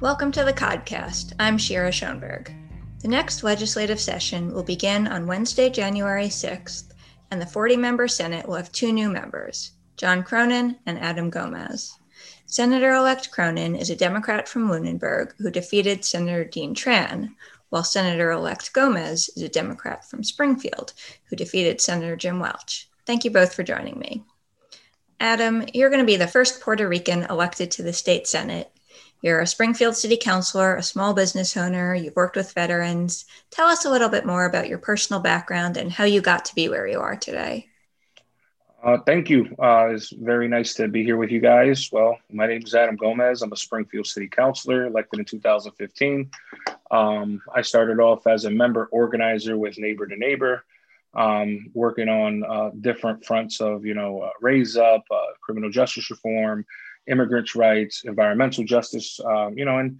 Welcome to the Codcast. I'm Shira Schoenberg. The next legislative session will begin on Wednesday, January 6th, and the 40 member Senate will have two new members, John Cronin and Adam Gomez. Senator elect Cronin is a Democrat from Lunenburg who defeated Senator Dean Tran, while Senator elect Gomez is a Democrat from Springfield who defeated Senator Jim Welch. Thank you both for joining me. Adam, you're going to be the first Puerto Rican elected to the state Senate you're a Springfield City Councilor, a small business owner, you've worked with veterans. Tell us a little bit more about your personal background and how you got to be where you are today. Uh, thank you. Uh, it's very nice to be here with you guys. Well, my name is Adam Gomez. I'm a Springfield City Councilor, elected in 2015. Um, I started off as a member organizer with Neighbor to Neighbor, um, working on uh, different fronts of, you know, uh, Raise Up, uh, criminal justice reform, immigrants' rights, environmental justice, um, you know, and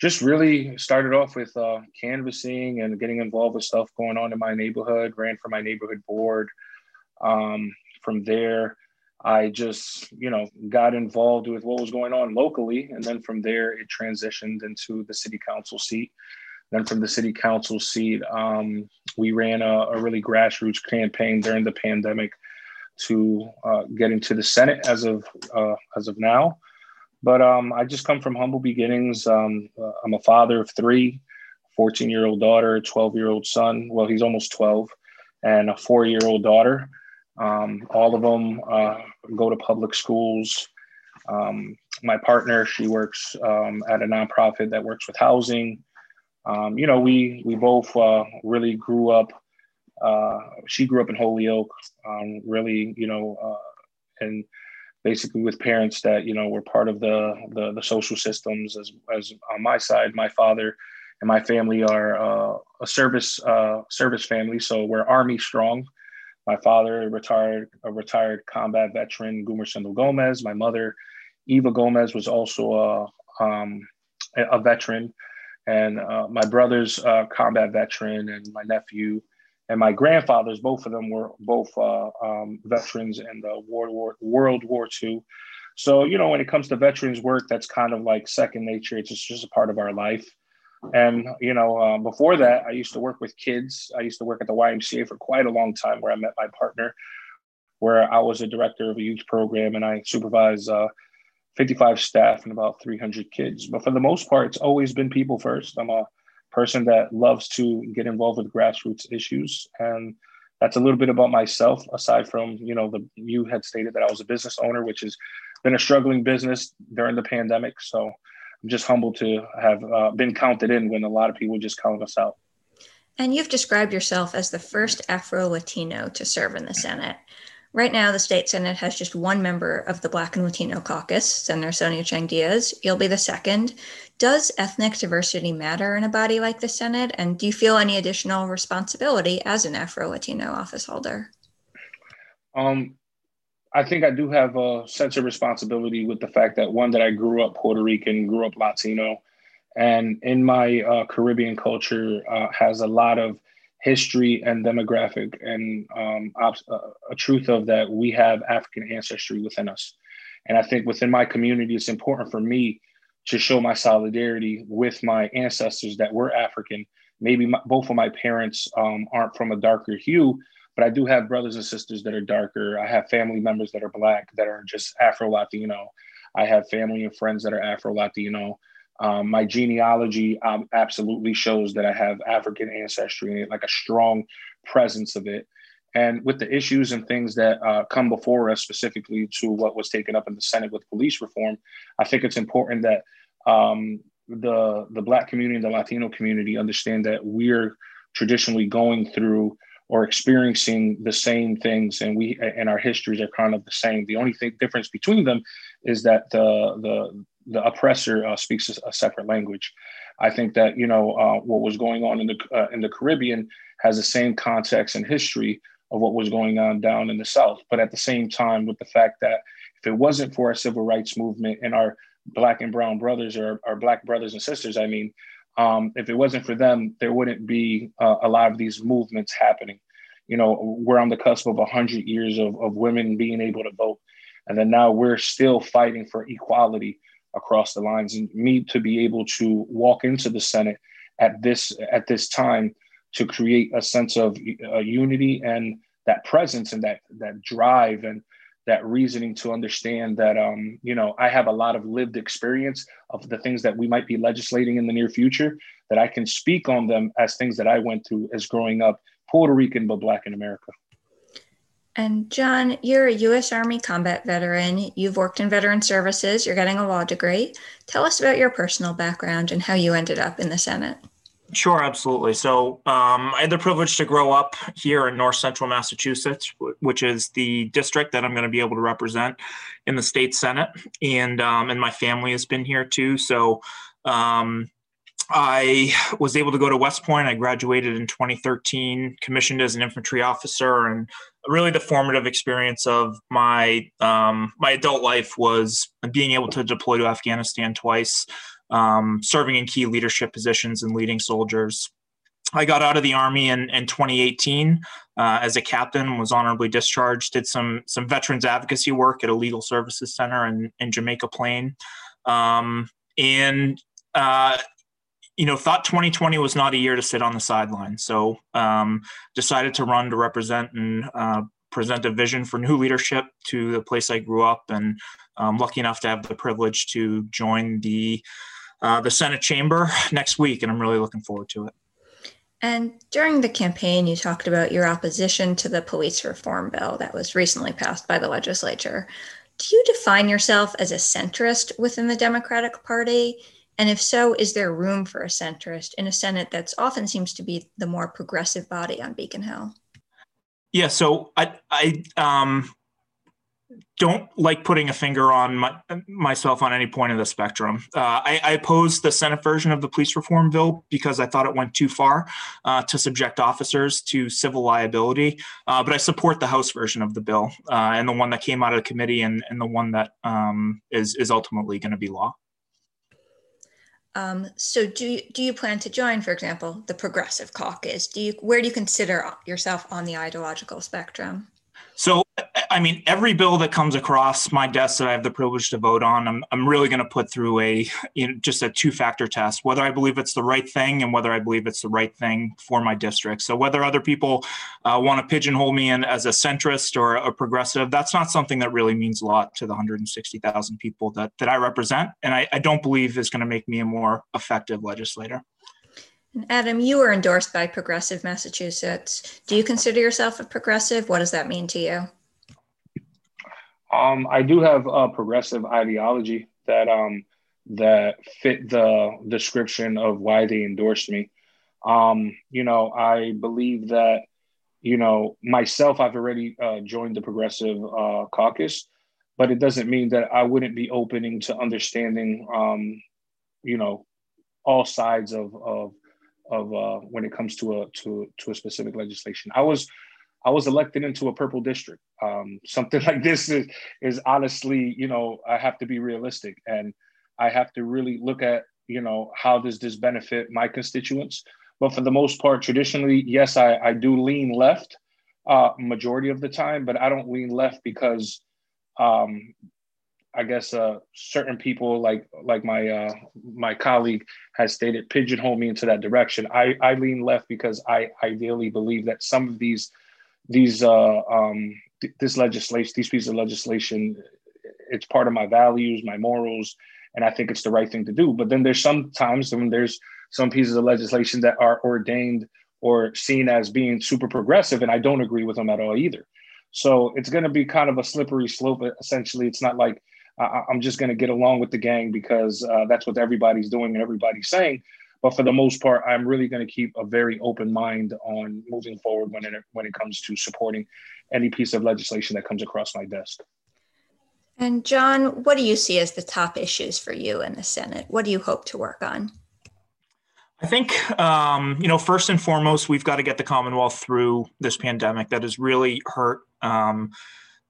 just really started off with uh, canvassing and getting involved with stuff going on in my neighborhood, ran for my neighborhood board. Um, from there, I just, you know, got involved with what was going on locally. And then from there, it transitioned into the city council seat. Then from the city council seat, um, we ran a, a, really grassroots campaign during the pandemic to uh, get into the Senate as of uh, as of now. But um, I just come from humble beginnings. Um, uh, I'm a father of three, 14 year old daughter, 12 year old son. Well, he's almost 12, and a four year old daughter. Um, all of them uh, go to public schools. Um, my partner, she works um, at a nonprofit that works with housing. Um, you know, we we both uh, really grew up uh, she grew up in Holyoke, um, really, you know, uh, and basically with parents that you know were part of the the, the social systems. As as on my side, my father and my family are uh, a service uh, service family, so we're Army strong. My father, retired a retired combat veteran, Gumercindo Gomez. My mother, Eva Gomez, was also a um, a veteran, and uh, my brother's a combat veteran, and my nephew and my grandfathers, both of them were both uh, um, veterans in the World War World War II. So you know, when it comes to veterans work, that's kind of like second nature. It's just, just a part of our life. And you know, uh, before that, I used to work with kids. I used to work at the YMCA for quite a long time, where I met my partner, where I was a director of a youth program, and I supervised uh, 55 staff and about 300 kids. But for the most part, it's always been people first. I'm a person that loves to get involved with grassroots issues. And that's a little bit about myself aside from you know the you had stated that i was a business owner which has been a struggling business during the pandemic. So i'm just humbled to have uh, been counted in when a lot of people just count us out. And you've described yourself as the first afro latino to serve in the senate Right now, the state Senate has just one member of the Black and Latino caucus, Senator Sonia Chang Diaz. You'll be the second. Does ethnic diversity matter in a body like the Senate? And do you feel any additional responsibility as an Afro Latino office holder? Um, I think I do have a sense of responsibility with the fact that one, that I grew up Puerto Rican, grew up Latino, and in my uh, Caribbean culture uh, has a lot of history and demographic and um, uh, a truth of that we have African ancestry within us. And I think within my community, it's important for me to show my solidarity with my ancestors that were African. Maybe my, both of my parents um, aren't from a darker hue, but I do have brothers and sisters that are darker. I have family members that are Black that are just Afro Latino. I have family and friends that are Afro Latino. Um, my genealogy um, absolutely shows that I have African ancestry, like a strong presence of it. And with the issues and things that uh, come before us, specifically to what was taken up in the Senate with police reform, I think it's important that um, the the Black community and the Latino community understand that we're traditionally going through or experiencing the same things, and we and our histories are kind of the same. The only thing difference between them is that the the the oppressor uh, speaks a, separate language. I think that you know uh, what was going on in the uh, in the Caribbean has the same context and history of what was going on down in the South. But at the same time, with the fact that if it wasn't for our civil rights movement and our black and brown brothers or our black brothers and sisters, I mean, um, if it wasn't for them, there wouldn't be uh, a lot of these movements happening. You know, we're on the cusp of 100 years of, of women being able to vote. And then now we're still fighting for equality across the lines. And me to be able to walk into the Senate at this at this time to create a sense of uh, unity and that presence and that that drive and that reasoning to understand that um, you know I have a lot of lived experience of the things that we might be legislating in the near future that I can speak on them as things that I went through as growing up Puerto Rican but Black in America. And John, you're a U.S. Army combat veteran. You've worked in veteran services. You're getting a law degree. Tell us about your personal background and how you ended up in the Senate. Sure, absolutely. So um, I had the privilege to grow up here in North Central Massachusetts, which is the district that I'm going to be able to represent in the state senate, and um, and my family has been here too. So um, I was able to go to West Point. I graduated in 2013, commissioned as an infantry officer, and really the formative experience of my um, my adult life was being able to deploy to Afghanistan twice, um, serving in key leadership positions and leading soldiers. I got out of the army in, in 2018 uh, as a captain, was honorably discharged, did some some veterans advocacy work at a legal services center in, in Jamaica Plain, um, and uh, you know, thought 2020 was not a year to sit on the sideline. So um, decided to run to represent and uh, present a vision for new leadership to the place I grew up, and I'm lucky enough to have the privilege to join the uh, the Senate chamber next week, and I'm really looking forward to it. And during the campaign, you talked about your opposition to the police reform bill that was recently passed by the legislature. Do you define yourself as a centrist within the Democratic Party? And if so, is there room for a centrist in a Senate that often seems to be the more progressive body on Beacon Hill? Yeah, so I, I um, don't like putting a finger on my, myself on any point of the spectrum. Uh, I, I opposed the Senate version of the police reform bill because I thought it went too far uh, to subject officers to civil liability. Uh, but I support the House version of the bill uh, and the one that came out of the committee and, and the one that um, is is ultimately going to be law. Um, so do you, do you plan to join, for example, the Progressive Caucus? Do you where do you consider yourself on the ideological spectrum? I mean, every bill that comes across my desk that I have the privilege to vote on, I'm, I'm really going to put through a you know, just a two factor test whether I believe it's the right thing and whether I believe it's the right thing for my district. So, whether other people uh, want to pigeonhole me in as a centrist or a progressive, that's not something that really means a lot to the 160,000 people that, that I represent. And I, I don't believe is going to make me a more effective legislator. Adam, you were endorsed by Progressive Massachusetts. Do you consider yourself a progressive? What does that mean to you? Um, I do have a progressive ideology that um, that fit the description of why they endorsed me. Um, you know, I believe that you know myself. I've already uh, joined the Progressive uh, Caucus, but it doesn't mean that I wouldn't be opening to understanding. Um, you know, all sides of of of uh, when it comes to a to to a specific legislation. I was I was elected into a purple district. Um, something like this is is honestly, you know, I have to be realistic and I have to really look at, you know, how does this benefit my constituents? But for the most part, traditionally, yes, I, I do lean left uh, majority of the time, but I don't lean left because um, I guess uh, certain people like like my uh, my colleague has stated pigeonhole me into that direction. I, I lean left because I ideally believe that some of these these uh, um, th- this legislation these pieces of legislation it's part of my values my morals and I think it's the right thing to do. But then there's sometimes when there's some pieces of legislation that are ordained or seen as being super progressive and I don't agree with them at all either. So it's going to be kind of a slippery slope. Essentially, it's not like I, am just going to get along with the gang because uh, that's what everybody's doing and everybody's saying. But for the most part, I'm really going to keep a very open mind on moving forward when it when it comes to supporting any piece of legislation that comes across my desk. And John, what do you see as the top issues for you in the Senate? What do you hope to work on? I think, um, you know, first and foremost, we've got to get the Commonwealth through this pandemic that has really hurt um,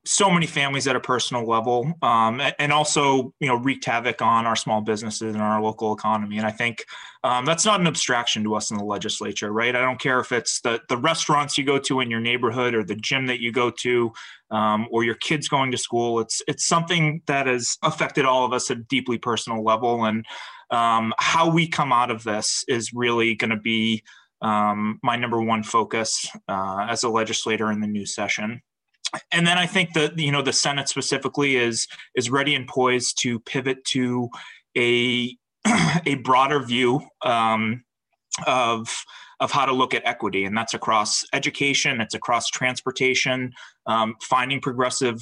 so many families at a personal level, um, and also you know wreaked havoc on our small businesses and our local economy. And I think um, that's not an abstraction to us in the legislature, right? I don't care if it's the the restaurants you go to in your neighborhood or the gym that you go to, um, or your kids going to school. It's it's something that has affected all of us at a deeply personal level, and um, how we come out of this is really going to be um, my number one focus uh, as a legislator in the new session and then I think that you know the Senate specifically is is ready and poised to pivot to a a broader view um, of of how to look at equity, and that's across education, it's across transportation, um, finding progressive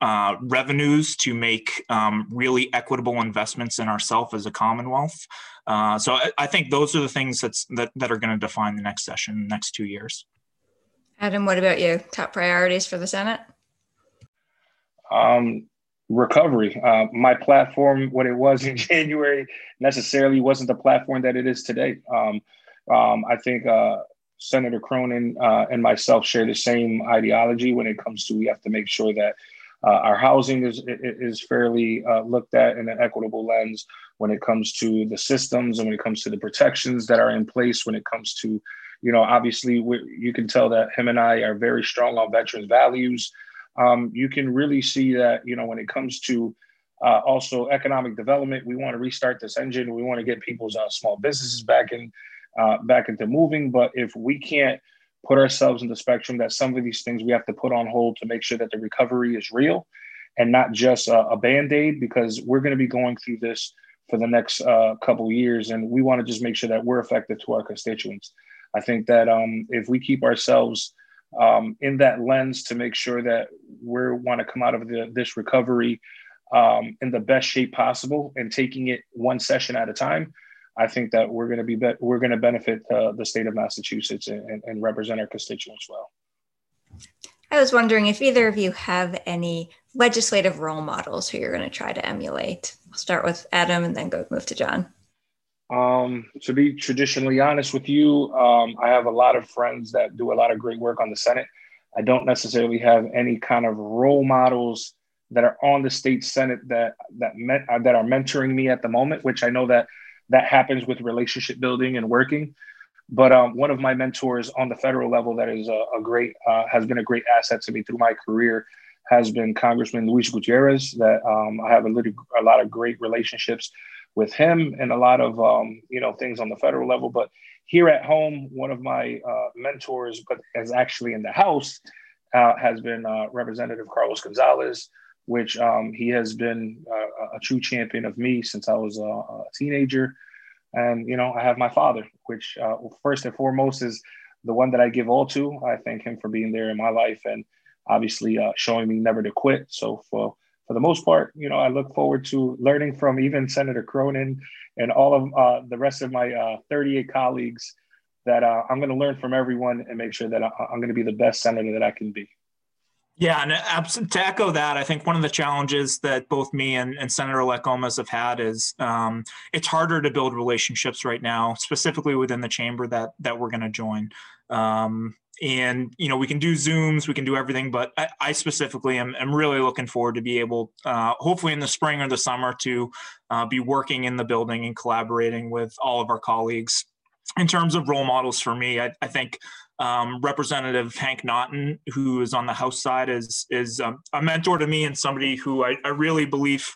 uh, revenues to make um, really equitable investments in ourselves as a Commonwealth. Uh, so I, I, think those are the things that's that that are going to define the next session, the next two years. Adam, what about you? Top priorities for the Senate? Um, recovery. Uh, my platform, what it was in January, necessarily wasn't the platform that it is today. Um, um, I think uh, Senator Cronin uh, and myself share the same ideology when it comes to we have to make sure that uh, our housing is is fairly uh, looked at in an equitable lens when it comes to the systems and when it comes to the protections that are in place when it comes to you know, obviously, you can tell that him and I are very strong on veterans' values. Um, you can really see that, you know, when it comes to uh, also economic development, we want to restart this engine. We want to get people's uh, small businesses back in, uh, back into moving. But if we can't put ourselves in the spectrum that some of these things we have to put on hold to make sure that the recovery is real and not just a, a band-aid because we're going to be going through this for the next uh, couple years and we want to just make sure that we're effective to our constituents I think that um, if we keep ourselves um, in that lens to make sure that we want to come out of the, this recovery um, in the best shape possible and taking it one session at a time, I think that we're going to be, be- we're going to benefit uh, the state of Massachusetts and, and represent our constituents well. I was wondering if either of you have any legislative role models who you're going to try to emulate. I'll start with Adam and then go move to John. Um, to be traditionally honest with you, um, I have a lot of friends that do a lot of great work on the Senate. I don't necessarily have any kind of role models that are on the state Senate that that met, uh, that are mentoring me at the moment, which I know that that happens with relationship building and working. But um, one of my mentors on the federal level that is a, a great uh, has been a great asset to me through my career has been Congressman Luis Gutierrez. That um, I have a, little, a lot of great relationships with him and a lot of um, you know things on the federal level. But here at home, one of my uh, mentors, but is actually in the House, uh, has been uh, Representative Carlos Gonzalez, which um, he has been uh, a true champion of me since I was a, a, teenager. And you know, I have my father, which uh, first and foremost is the one that I give all to. I thank him for being there in my life and obviously uh, showing me never to quit. So for for the most part, you know, I look forward to learning from even Senator Cronin and all of uh, the rest of my uh, 38 colleagues that uh, I'm going to learn from everyone and make sure that I, am going to be the best senator that I can be. Yeah, and to echo that, I think one of the challenges that both me and, and Senator-elect Gomez have had is um, it's harder to build relationships right now, specifically within the chamber that that we're going to join. Um, and you know we can do zooms we can do everything but i, I specifically am, am, really looking forward to be able uh, hopefully in the spring or the summer to uh, be working in the building and collaborating with all of our colleagues. In terms of role models for me i, I think um, representative hank naughton who is on the house side is is um, a mentor to me and somebody who i, I really believe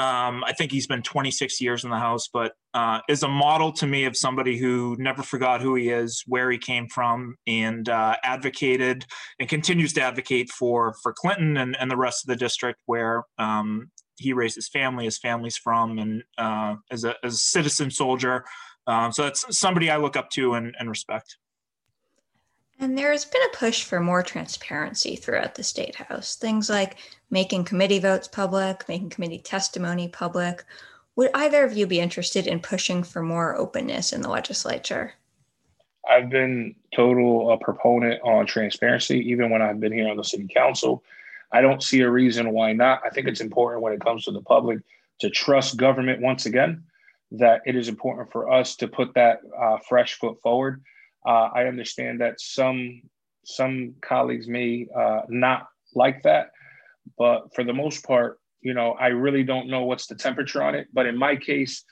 um, I think he's been 26 years in the House, but uh, is a model to me of somebody who never forgot who he is, where he came from, and uh, advocated and continues to advocate for for Clinton and, and the rest of the district where um, he raised his family, his family's from, and uh, as, a, as a citizen soldier. Um, so that's somebody I look up to and, and respect. And there's been a push for more transparency throughout the State House. Things like making committee votes public, making committee testimony public. Would either of you be interested in pushing for more openness in the legislature? I've been total a proponent on transparency, even when I've been here on the city council. I don't see a reason why not. I think it's important when it comes to the public to trust government once again, that it is important for us to put that uh, fresh foot forward. Uh, I understand that some some colleagues may uh, not like that, But for the most part, you know, I really don't know what's the temperature on it. But in my case,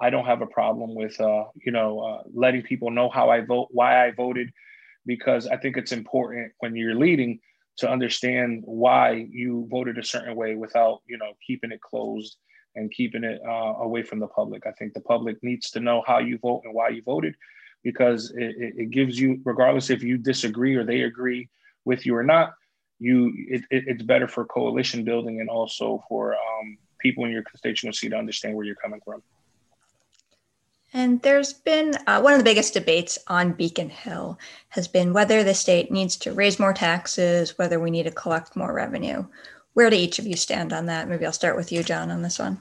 I don't have a problem with, uh, you know, uh, letting people know how I vote, why I voted, because I think it's important when you're leading to understand why you voted a certain way without, you know, keeping it closed and keeping it uh, away from the public. I think the public needs to know how you vote and why you voted, because it, it gives you, regardless if you disagree or they agree with you or not, you it, it, it's better for coalition building and also for um, people in your constituency to understand where you're coming from. And there's been uh, one of the biggest debates on Beacon Hill has been whether the state needs to raise more taxes, whether we need to collect more revenue. Where do each of you stand on that? Maybe I'll start with you, John, on this one.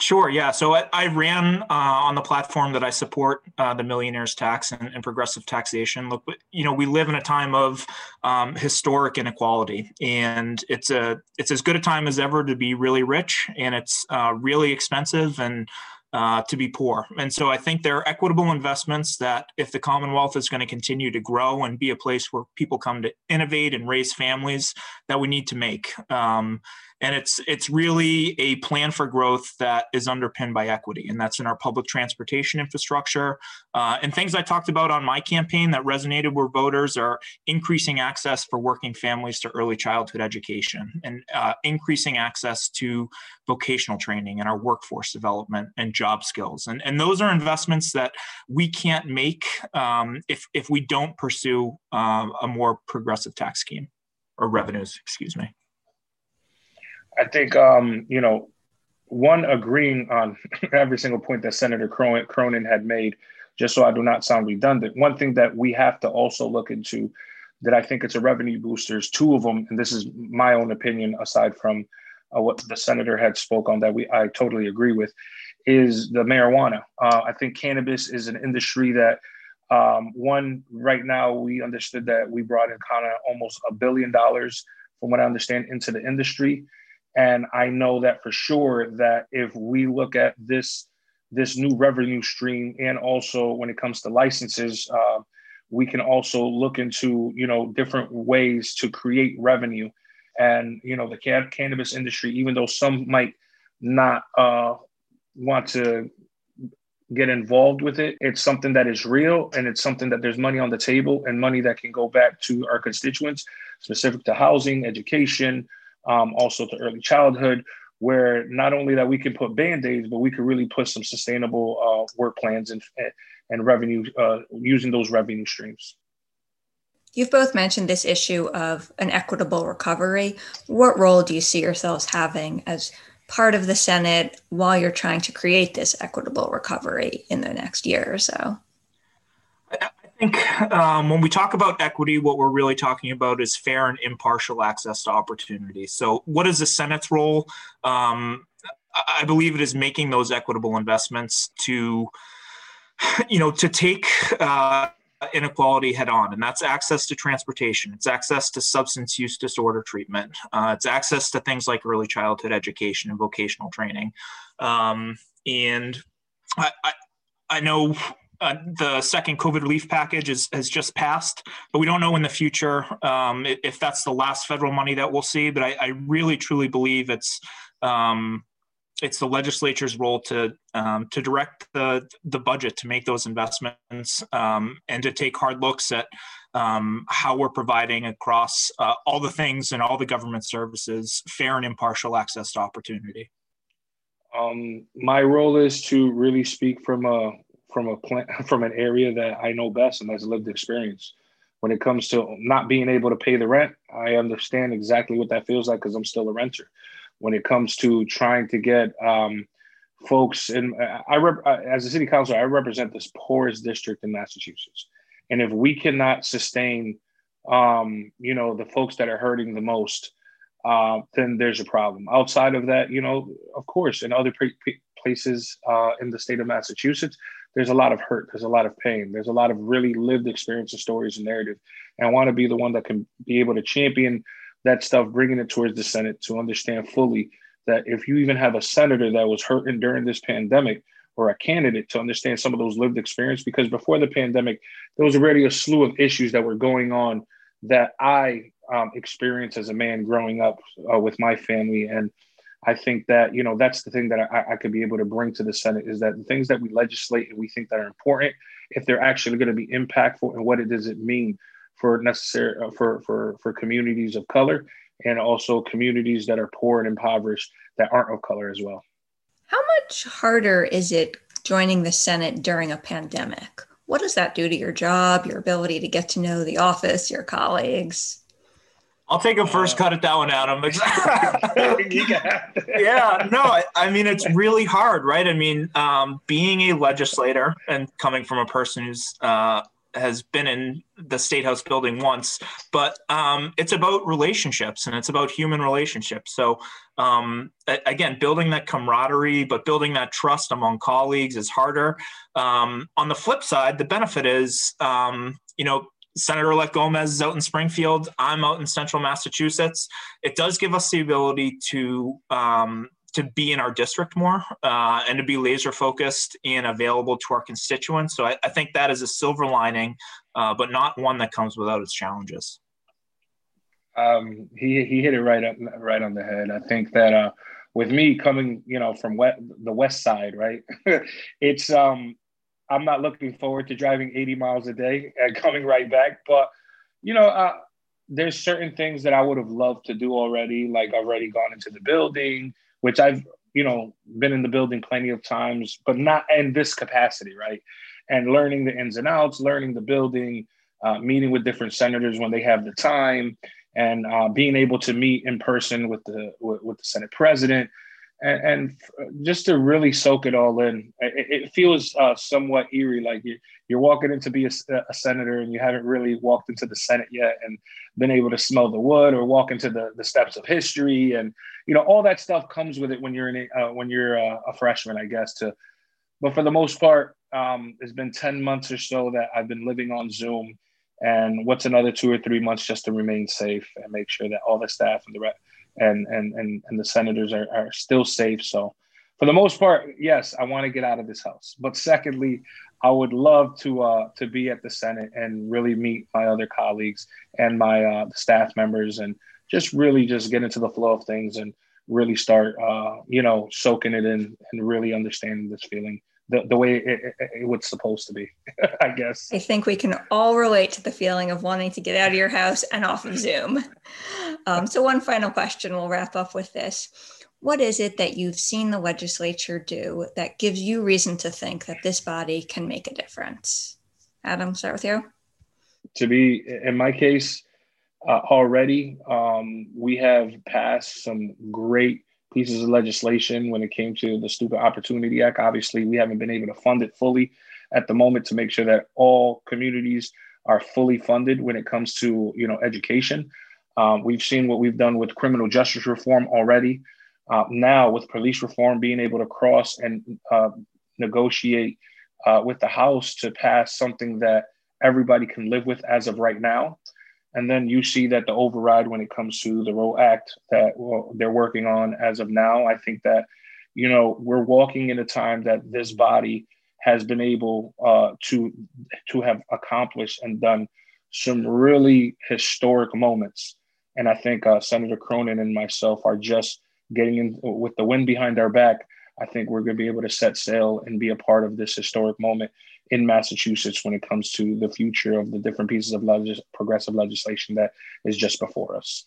Sure. Yeah. So I, I ran uh, on the platform that I support uh, the millionaires tax and, and, progressive taxation. Look, you know, we live in a time of um, historic inequality, and it's a it's as good a time as ever to be really rich, and it's uh, really expensive and uh, to be poor. And so I think there are equitable investments that, if the Commonwealth is going to continue to grow and be a place where people come to innovate and raise families, that we need to make. Um, and it's it's really a plan for growth that is underpinned by equity and that's in our public transportation infrastructure. Uh, and things i talked about on my campaign that resonated with voters are increasing access for working families to early childhood education and uh, increasing access to vocational training and our workforce development and job skills. And, and those are investments that we can't make um, if, if we don't pursue uh, a more progressive tax scheme or revenues excuse me I think um, you know, one agreeing on every single point that Senator Cronin had made, just so I do not sound redundant. One thing that we have to also look into that I think it's a revenue booster is two of them, and this is my own opinion aside from uh, what the senator had spoke on that we I totally agree with, is the marijuana. Uh, I think cannabis is an industry that um, one right now we understood that we brought in kind of almost a billion dollars from what I understand into the industry and I know that for sure that if we look at this this new revenue stream, and also when it comes to licenses, uh, we can also look into you know different ways to create revenue. And you know the can- cannabis industry, even though some might not uh, want to get involved with it, it's something that is real, and it's something that there's money on the table and money that can go back to our constituents, specific to housing, education um, also to early childhood, where not only that we can put band-aids, but we could really put some sustainable uh, work plans and, and revenue uh, using those revenue streams. You've both mentioned this issue of an equitable recovery. What role do you see yourselves having as part of the Senate while you're trying to create this equitable recovery in the next year or so? Think um, when we talk about equity, what we're really talking about is fair and impartial access to opportunity. So, what is the Senate's role? Um, I believe it is making those equitable investments to, you know, to take uh, inequality head on, and that's access to transportation, it's access to substance use disorder treatment, uh, it's access to things like early childhood education and vocational training, um, and I, I, I know uh, the second COVID relief package is, has just passed, but we don't know in the future um, if that's the last federal money that we'll see. But I, I really truly believe it's um, it's the legislature's role to um, to direct the the budget to make those investments um, and to take hard looks at um, how we're providing across uh, all the things and all the government services fair and impartial access to opportunity. Um, my role is to really speak from a from a from an area that I know best and that's lived experience. When it comes to not being able to pay the rent, I understand exactly what that feels like because I'm still a renter. When it comes to trying to get um, folks, and I rep, as a city councilor, I represent this poorest district in Massachusetts, and if we cannot sustain, um, you know, the folks that are hurting the most, uh, then there's a problem. Outside of that, you know, of course, in other places uh, in the state of Massachusetts, there's a lot of hurt, there's a lot of pain, there's a lot of really lived experience and stories and narrative. And I want to be the one that can be able to champion that stuff, bringing it towards the Senate to understand fully that if you even have a senator that was hurting during this pandemic or a candidate to understand some of those lived experience, because before the pandemic, there was already a slew of issues that were going on that I um, experience as a man growing up uh, with my family. And I think that, you know, that's the thing that I, I could be able to bring to the Senate is that the things that we legislate and we think that are important, if they're actually going to be impactful and what it does it mean for necessary uh, for, for, for communities of color and also communities that are poor and impoverished that aren't of color as well. How much harder is it joining the Senate during a pandemic? What does that do to your job, your ability to get to know the office, your colleagues? I'll take a first uh, cut at that one, Adam. yeah, no, I, I, mean it's really hard, right? I mean, um, being a legislator and coming from a person who's uh, has been in the state house building once, but um, it's about relationships and it's about human relationships. So um, again, building that camaraderie, but building that trust among colleagues is harder. Um, on the flip side, the benefit is, um, you know, Senator-elect Gomez is out in Springfield. I'm out in Central Massachusetts. It does give us the ability to um, to be in our district more uh, and to be laser focused and available to our constituents. So I, I think that is a silver lining, uh, but not one that comes without its challenges. Um, he he hit it right up right on the head. I think that uh, with me coming, you know, from west, the west side, right? it's um, I'm not looking forward to driving 80 miles a day and coming right back, but you know, uh, there's certain things that I would have loved to do already. Like already gone into the building, which I've you know been in the building plenty of times, but not in this capacity, right? And learning the ins and outs, learning the building, uh, meeting with different senators when they have the time, and uh, being able to meet in person with the with, with the Senate president, and, and, just to really soak it all in. It, it feels uh, somewhat eerie, like you, you're walking in to be a, a, senator and you haven't really walked into the Senate yet, and been able to smell the wood or walk into the, the steps of history, and you know all that stuff comes with it when you're in a, uh, when you're a, a, freshman, I guess. To but for the most part, um, it's been ten months or so that I've been living on Zoom and what's another two or three months just to remain safe and make sure that all the staff and the re- and and and, and the senators are, are still safe. So for the most part yes i want to get out of this house. But secondly i would love to uh, to be at the senate and really meet my other colleagues and my uh, staff members and just really just get into the flow of things and really start uh, you know soaking it in and really understanding this feeling the, the way it, it, it was supposed to be, I guess. I think we can all relate to the feeling of wanting to get out of your house and off of Zoom. Um, so, one final question we'll wrap up with this. What is it that you've seen the legislature do that gives you reason to think that this body can make a difference? Adam, start with you. To be, in my case, uh, already, um, we have passed some great pieces of legislation when it came to the Student Opportunity Act. Obviously, we haven't been able to fund it fully at the moment to make sure that all communities are fully funded when it comes to you know education. Um, we've seen what we've done with criminal justice reform already. Uh, now, with police reform, being able to cross and uh, negotiate uh, with the House to pass something that everybody can live with as of right now. And then you see that the override when it comes to the Roe Act that well, they're working on as of now. I think that, you know, we're walking in a time that this body has been able uh, to to have accomplished and done some really historic moments. And I think uh, Senator Cronin and myself are just getting in with the wind behind our back. I think we're going to be able to set sail and be a part of this historic moment in Massachusetts when it comes to the future of the different pieces of legis- progressive legislation that is just before us.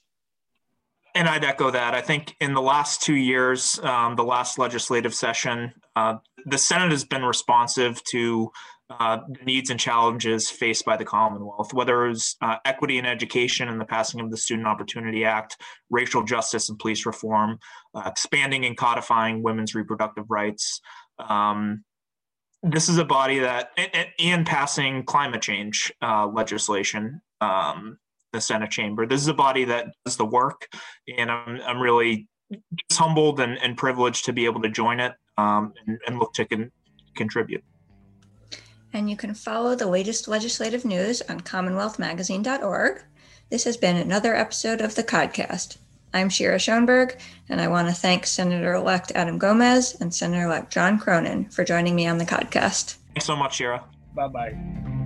And I'd echo that. I think in the last two years, um, the last legislative session, uh, the Senate has been responsive to uh, needs and challenges faced by the Commonwealth, whether it was uh, equity in education and the passing of the Student Opportunity Act, racial justice and police reform, uh, expanding and codifying women's reproductive rights, um, this is a body that, and passing climate change uh, legislation, um, the Senate chamber. This is a body that does the work, and I'm, I'm really just humbled and, and privileged to be able to join it um, and, and, look to con- contribute. And you can follow the latest legislative news on commonwealthmagazine.org. This has been another episode of the Codcast. I'm Shira Schoenberg, and I want to thank Senator elect Adam Gomez and Senator elect John Cronin for joining me on the podcast. Thanks so much, Shira. Bye bye.